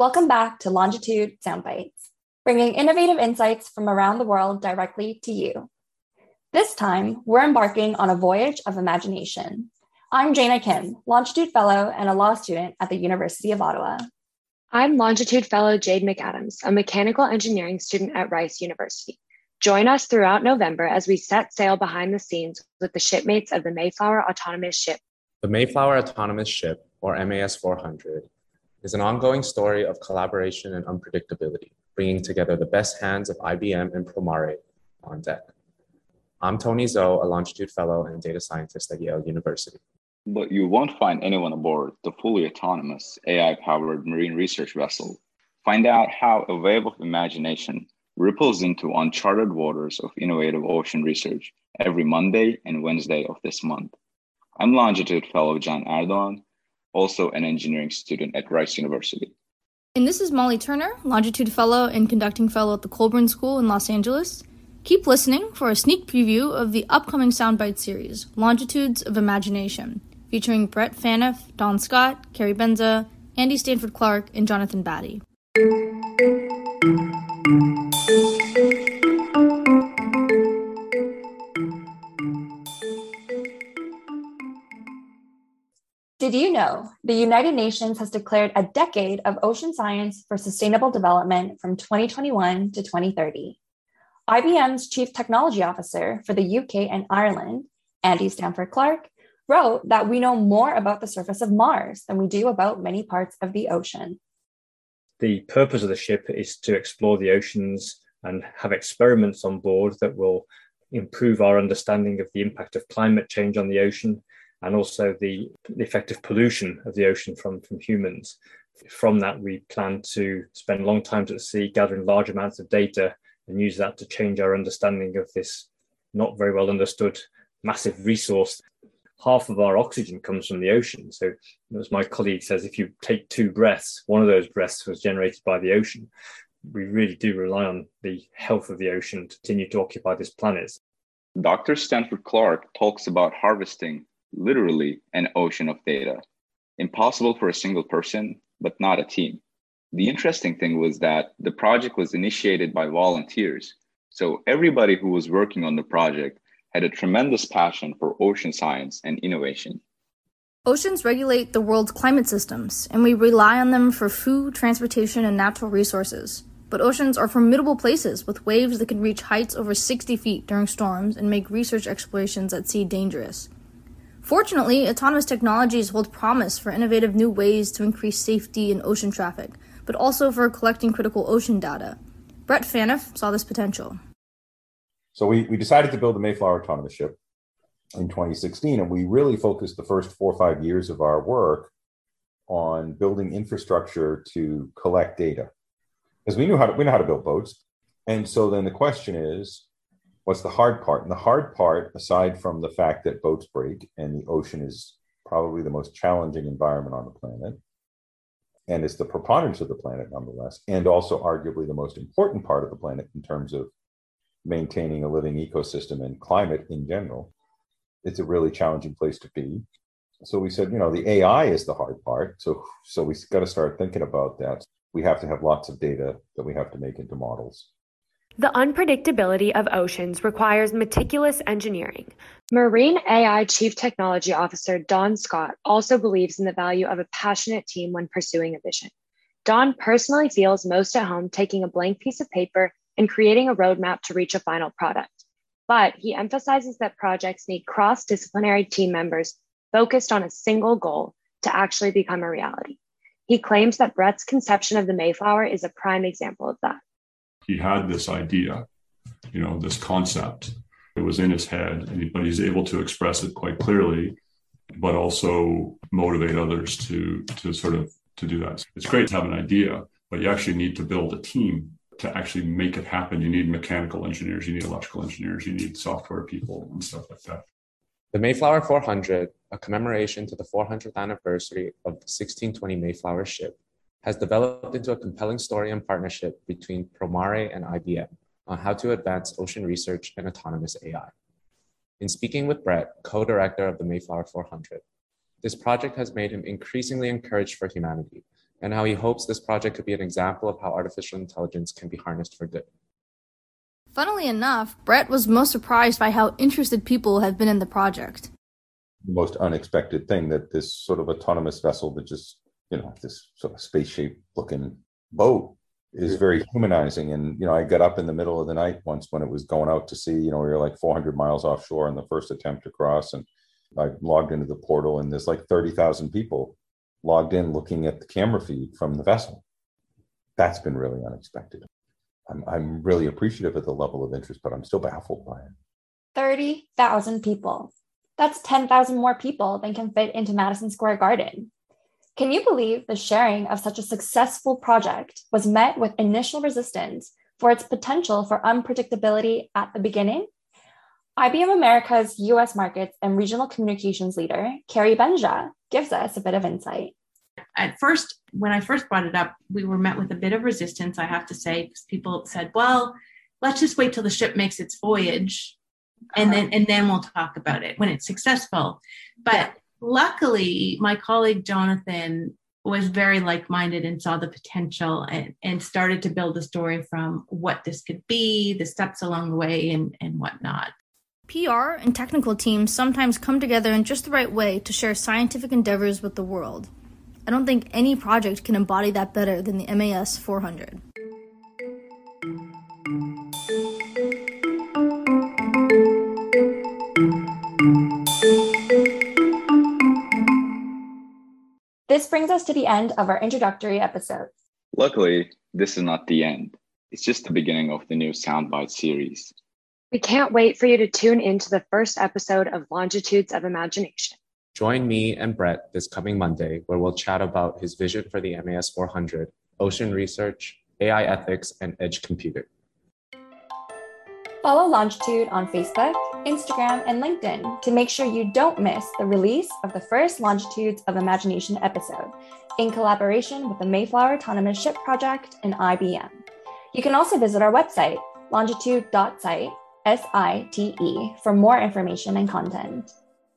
Welcome back to Longitude Soundbites, bringing innovative insights from around the world directly to you. This time, we're embarking on a voyage of imagination. I'm Jana Kim, Longitude Fellow and a law student at the University of Ottawa. I'm Longitude Fellow Jade McAdams, a mechanical engineering student at Rice University. Join us throughout November as we set sail behind the scenes with the shipmates of the Mayflower Autonomous Ship. The Mayflower Autonomous Ship, or MAS 400, is an ongoing story of collaboration and unpredictability, bringing together the best hands of IBM and Promare on deck. I'm Tony Zhou, a Longitude Fellow and data scientist at Yale University. But you won't find anyone aboard the fully autonomous AI powered marine research vessel. Find out how a wave of imagination ripples into uncharted waters of innovative ocean research every Monday and Wednesday of this month. I'm Longitude Fellow John Erdoğan, also an engineering student at Rice University. And this is Molly Turner, Longitude Fellow and Conducting Fellow at the Colburn School in Los Angeles. Keep listening for a sneak preview of the upcoming Soundbite series, Longitudes of Imagination, featuring Brett Phaneuf, Don Scott, Carrie Benza, Andy Stanford Clark, and Jonathan Batty. Know the United Nations has declared a decade of ocean science for sustainable development from 2021 to 2030? IBM's Chief Technology Officer for the UK and Ireland, Andy Stanford Clark, wrote that we know more about the surface of Mars than we do about many parts of the ocean. The purpose of the ship is to explore the oceans and have experiments on board that will improve our understanding of the impact of climate change on the ocean and also the, effect of pollution of the ocean from, from humans. From that, we plan to spend long times at sea gathering large amounts of data and use that to change our understanding of this not very well understood massive resource. Half of our oxygen comes from the ocean. So, as my colleague says, if you take two breaths, one of those breaths was generated by the ocean. We really do rely on the health of the ocean to continue to occupy this planet. Dr. Stanford Clark talks about harvesting literally an ocean of data. Impossible for a single person, but not a team. The interesting thing was that the project was initiated by volunteers. So everybody who was working on the project had a tremendous passion for ocean science and innovation. Oceans regulate the world's climate systems, and we rely on them for food, transportation, and natural resources. But oceans are formidable places with waves that can reach heights over 60 feet during storms and make research explorations at sea dangerous. Fortunately, autonomous technologies hold promise for innovative new ways to increase safety in ocean traffic, but also for collecting critical ocean data. Brett Phaneuf saw this potential. So we, we decided to build the Mayflower autonomous ship in 2016, and we really focused the first four or five years of our work on building infrastructure to collect data. Because we knew how to we know how to build boats. And so then the question is, what's the hard part? And the hard part, aside from the fact that boats break and the ocean is probably the most challenging environment on the planet, and it's the preponderance of the planet nonetheless, and also arguably the most important part of the planet in terms of maintaining a living ecosystem and climate in general. It's a really challenging place to be. So we said, you know, the AI is the hard part. So so we got to start thinking about that. We have to have lots of data that we have to make into models. The unpredictability of oceans requires meticulous engineering. Marine AI Chief Technology Officer Don Scott also believes in the value of a passionate team when pursuing a vision. Don personally feels most at home taking a blank piece of paper and creating a roadmap to reach a final product. But he emphasizes that projects need cross disciplinary team members focused on a single goal to actually become a reality. He claims that Brett's conception of the Mayflower is a prime example of that he had this idea, you know, this concept. It was in his head, and, but he's able to express it quite clearly, but also motivate others to to sort of to do that. It's great to have an idea, but you actually need to build a team to actually make it happen. You need mechanical engineers, you need electrical engineers, you need software people and stuff like that. The Mayflower 400, a commemoration to the 400th anniversary of the 1620 Mayflower ship, has developed into a compelling story and partnership between Promare and IBM on how to advance ocean research and autonomous AI. In speaking with Brett, co-director of the Mayflower 400, this project has made him increasingly encouraged for humanity and how he hopes this project could be an example of how artificial intelligence can be harnessed for good. Funnily enough, Brett was most surprised by how interested people have been in the project. The most unexpected thing that this sort of autonomous vessel that just, you know, this sort of space shaped looking boat is very humanizing. And, you know, I got up in the middle of the night once when it was going out to sea, you know, we were like 400 miles offshore in the first attempt to cross. And I logged into the portal and there's like 30,000 people logged in looking at the camera feed from the vessel. That's been really unexpected. I'm, I'm really appreciative of the level of interest, but I'm still baffled by it. 30,000 people. That's 10,000 more people than can fit into Madison Square Garden. Can you believe the sharing of such a successful project was met with initial resistance for its potential for unpredictability at the beginning? IBM America's US markets and regional communications leader, Carrie Benja, gives us a bit of insight. At first, when I first brought it up, we were met with a bit of resistance, I have to say, because people said, well, let's just wait till the ship makes its voyage and uh-huh. then and then we'll talk about it when it's successful. But luckily, my colleague Jonathan was very like-minded and saw the potential and, and started to build a story from what this could be, the steps along the way and, and whatnot. PR and technical teams sometimes come together in just the right way to share scientific endeavors with the world. I don't think any project can embody that better than the MAS 400. This brings us to the end of our introductory episode. Luckily, this is not the end. It's just the beginning of the new Soundbite series. We can't wait for you to tune into the first episode of Longitudes of Imagination. Join me and Brett this coming Monday, where we'll chat about his vision for the MAS 400, ocean research, AI ethics, and edge computing. Follow Longitude on Facebook, Instagram, and LinkedIn to make sure you don't miss the release of the first Longitudes of Imagination episode in collaboration with the Mayflower Autonomous Ship Project and IBM. You can also visit our website, longitude.site S I T E, for more information and content.